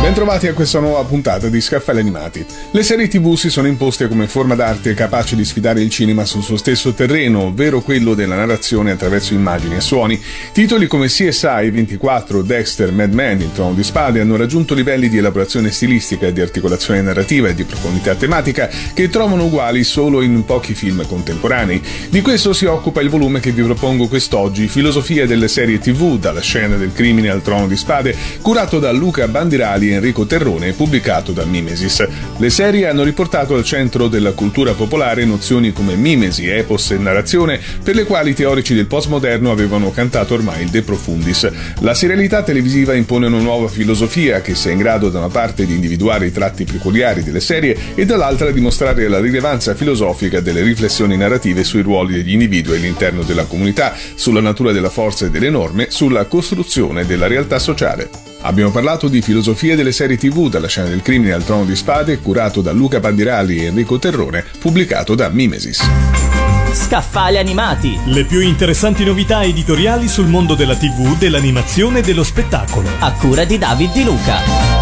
Bentrovati a questa nuova puntata di Scaffali Animati. Le serie TV si sono imposte come forma d'arte capace di sfidare il cinema sul suo stesso terreno, ovvero quello della narrazione attraverso immagini e suoni. Titoli come CSI 24, Dexter, Mad Men, Il Trono di Spade hanno raggiunto livelli di elaborazione stilistica, di articolazione narrativa e di profondità tematica che trovano uguali solo in pochi film contemporanei. Di questo si occupa il volume che vi propongo quest'oggi, Filosofia delle serie TV, dalla scena del crimine al Trono di Spade, curato da Luca Bandirali Enrico Terrone pubblicato da Mimesis. Le serie hanno riportato al centro della cultura popolare nozioni come mimesi, epos e narrazione, per le quali i teorici del postmoderno avevano cantato ormai il De Profundis. La serialità televisiva impone una nuova filosofia che sia in grado da una parte di individuare i tratti peculiari delle serie e dall'altra di mostrare la rilevanza filosofica delle riflessioni narrative sui ruoli degli individui all'interno della comunità, sulla natura della forza e delle norme, sulla costruzione della realtà sociale. Abbiamo parlato di filosofia delle serie TV dalla scena del crimine al trono di spade, curato da Luca Bandirali e Enrico Terrone, pubblicato da Mimesis. Scaffali animati. Le più interessanti novità editoriali sul mondo della TV, dell'animazione e dello spettacolo. A cura di David Di Luca.